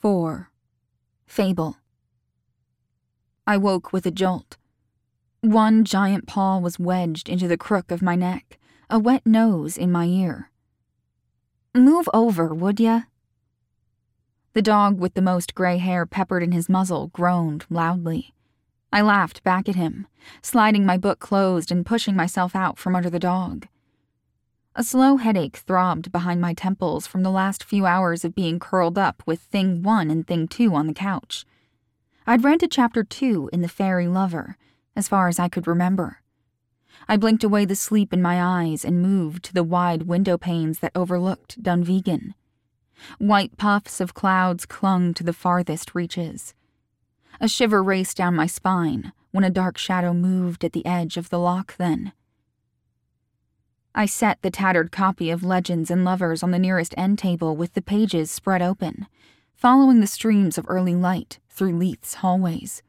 4. Fable. I woke with a jolt. One giant paw was wedged into the crook of my neck, a wet nose in my ear. Move over, would ya? The dog with the most gray hair peppered in his muzzle groaned loudly. I laughed back at him, sliding my book closed and pushing myself out from under the dog. A slow headache throbbed behind my temples from the last few hours of being curled up with Thing 1 and Thing 2 on the couch. I'd read to Chapter 2 in The Fairy Lover, as far as I could remember. I blinked away the sleep in my eyes and moved to the wide window panes that overlooked Dunvegan. White puffs of clouds clung to the farthest reaches. A shiver raced down my spine when a dark shadow moved at the edge of the loch then. I set the tattered copy of Legends and Lovers on the nearest end table with the pages spread open, following the streams of early light through Leith's hallways.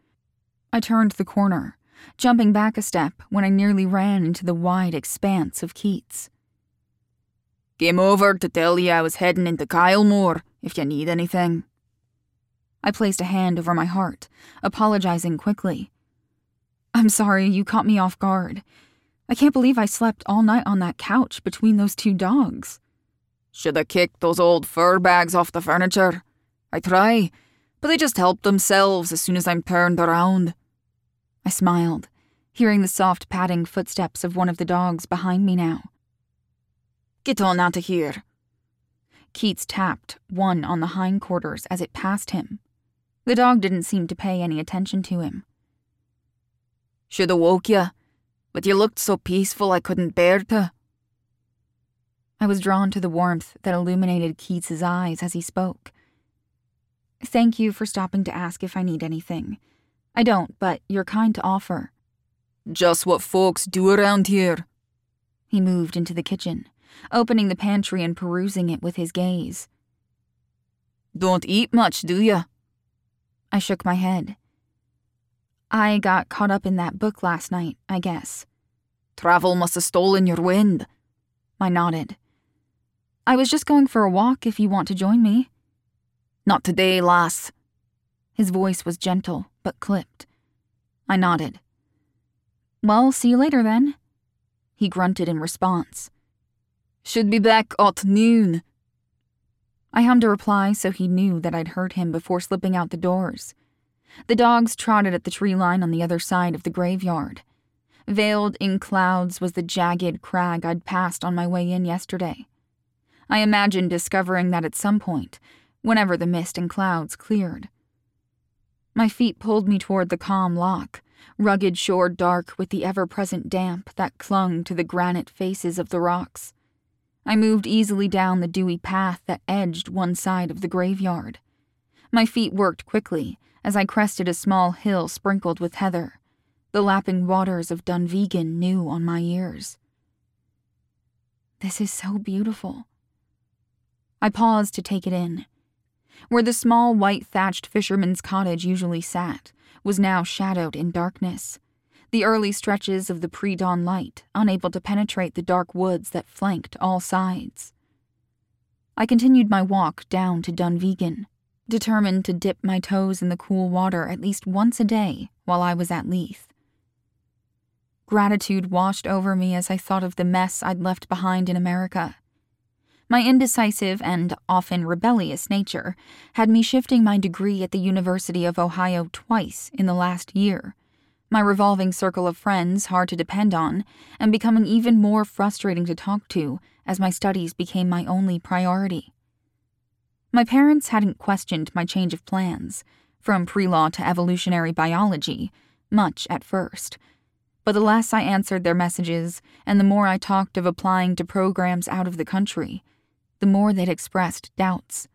I turned the corner, jumping back a step when I nearly ran into the wide expanse of Keats. Came over to tell you I was heading into Kylemore if you need anything. I placed a hand over my heart, apologizing quickly. I'm sorry you caught me off guard. I can't believe I slept all night on that couch between those two dogs. Should have kicked those old fur bags off the furniture. I try, but they just help themselves as soon as I'm turned around. I smiled, hearing the soft padding footsteps of one of the dogs behind me now. Get on out of here. Keats tapped one on the hindquarters as it passed him. The dog didn't seem to pay any attention to him. Should have woke you, but you looked so peaceful I couldn't bear to. I was drawn to the warmth that illuminated Keats's eyes as he spoke. Thank you for stopping to ask if I need anything. I don't, but you're kind to offer. Just what folks do around here. He moved into the kitchen, opening the pantry and perusing it with his gaze. Don't eat much, do ya? I shook my head. I got caught up in that book last night, I guess. Travel must have stolen your wind. I nodded. I was just going for a walk if you want to join me. Not today, lass. His voice was gentle, but clipped. I nodded. Well, see you later then. He grunted in response. Should be back at noon. I hummed a reply so he knew that I'd heard him before slipping out the doors. The dogs trotted at the tree line on the other side of the graveyard. Veiled in clouds was the jagged crag I'd passed on my way in yesterday. I imagined discovering that at some point, whenever the mist and clouds cleared. My feet pulled me toward the calm loch, rugged shore dark with the ever present damp that clung to the granite faces of the rocks. I moved easily down the dewy path that edged one side of the graveyard. My feet worked quickly, as I crested a small hill sprinkled with heather, the lapping waters of Dunvegan new on my ears. This is so beautiful. I paused to take it in. Where the small white thatched fisherman's cottage usually sat was now shadowed in darkness, the early stretches of the pre dawn light unable to penetrate the dark woods that flanked all sides. I continued my walk down to Dunvegan, determined to dip my toes in the cool water at least once a day while I was at Leith. Gratitude washed over me as I thought of the mess I'd left behind in America. My indecisive and often rebellious nature had me shifting my degree at the University of Ohio twice in the last year, my revolving circle of friends hard to depend on, and becoming even more frustrating to talk to as my studies became my only priority. My parents hadn't questioned my change of plans, from pre law to evolutionary biology, much at first. But the less I answered their messages, and the more I talked of applying to programs out of the country, the more they'd expressed doubts.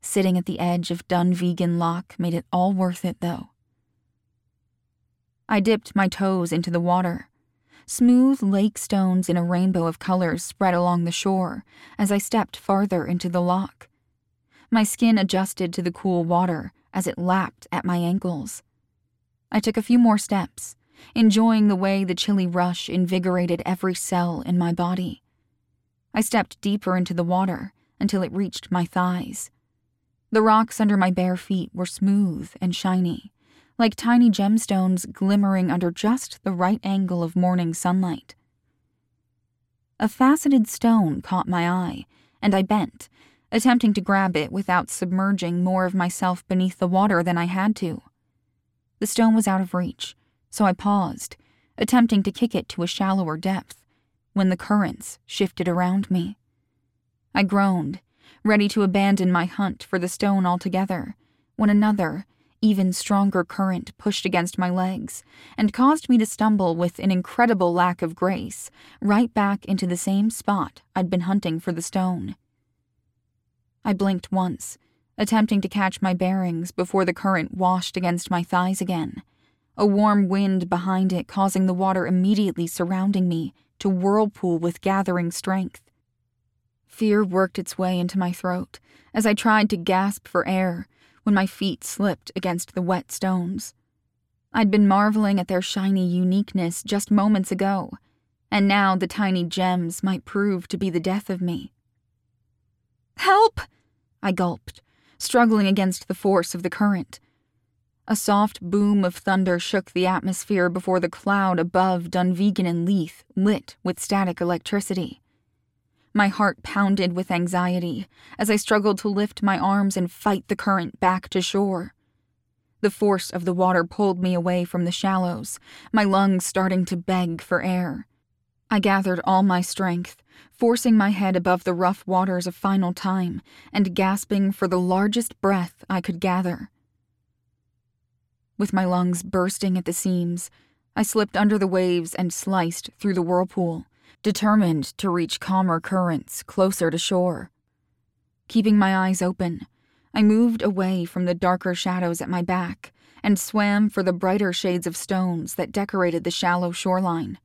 Sitting at the edge of Dunvegan Loch made it all worth it, though. I dipped my toes into the water. Smooth lake stones in a rainbow of colors spread along the shore as I stepped farther into the loch. My skin adjusted to the cool water as it lapped at my ankles. I took a few more steps, enjoying the way the chilly rush invigorated every cell in my body. I stepped deeper into the water until it reached my thighs. The rocks under my bare feet were smooth and shiny, like tiny gemstones glimmering under just the right angle of morning sunlight. A faceted stone caught my eye, and I bent, attempting to grab it without submerging more of myself beneath the water than I had to. The stone was out of reach, so I paused, attempting to kick it to a shallower depth, when the currents shifted around me. I groaned, ready to abandon my hunt for the stone altogether, when another, even stronger current pushed against my legs and caused me to stumble with an incredible lack of grace right back into the same spot I'd been hunting for the stone. I blinked once, attempting to catch my bearings before the current washed against my thighs again, a warm wind behind it causing the water immediately surrounding me to whirlpool with gathering strength. Fear worked its way into my throat as I tried to gasp for air when my feet slipped against the wet stones. I'd been marveling at their shiny uniqueness just moments ago, and now the tiny gems might prove to be the death of me. Help! I gulped, struggling against the force of the current. A soft boom of thunder shook the atmosphere before the cloud above Dunvegan and Leith lit with static electricity. My heart pounded with anxiety as I struggled to lift my arms and fight the current back to shore. The force of the water pulled me away from the shallows, my lungs starting to beg for air. I gathered all my strength, forcing my head above the rough waters a final time and gasping for the largest breath I could gather. With my lungs bursting at the seams, I slipped under the waves and sliced through the whirlpool determined to reach calmer currents closer to shore. Keeping my eyes open, I moved away from the darker shadows at my back and swam for the brighter shades of stones that decorated the shallow shoreline.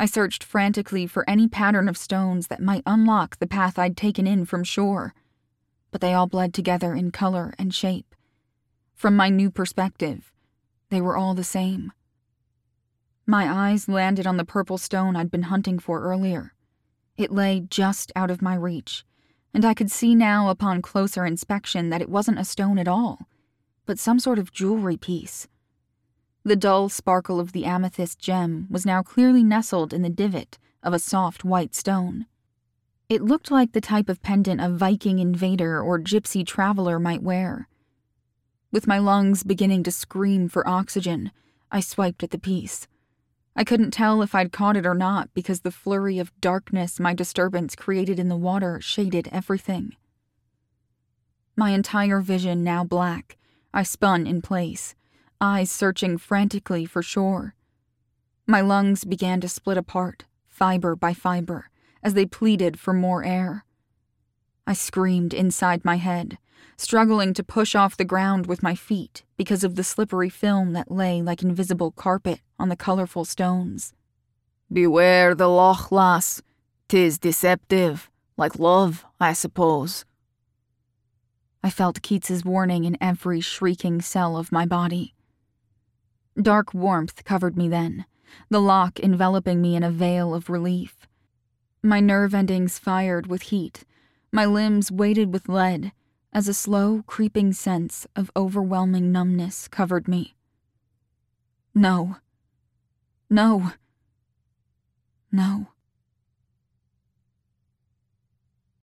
I searched frantically for any pattern of stones that might unlock the path I'd taken in from shore, but they all bled together in color and shape. From my new perspective, they were all the same. My eyes landed on the purple stone I'd been hunting for earlier. It lay just out of my reach, and I could see now upon closer inspection that it wasn't a stone at all, but some sort of jewelry piece. The dull sparkle of the amethyst gem was now clearly nestled in the divot of a soft white stone. It looked like the type of pendant a Viking invader or gypsy traveler might wear. With my lungs beginning to scream for oxygen, I swiped at the piece. I couldn't tell if I'd caught it or not because the flurry of darkness my disturbance created in the water shaded everything. My entire vision now black, I spun in place, eyes searching frantically for shore. My lungs began to split apart, fiber by fiber, as they pleaded for more air. I screamed inside my head, struggling to push off the ground with my feet because of the slippery film that lay like invisible carpet on the colorful stones. Beware the loch, lass. Tis deceptive, like love, I suppose. I felt Keats's warning in every shrieking cell of my body. Dark warmth covered me then, the loch enveloping me in a veil of relief. My nerve endings fired with heat, my limbs weighted with lead, as a slow, creeping sense of overwhelming numbness covered me. No. No. No.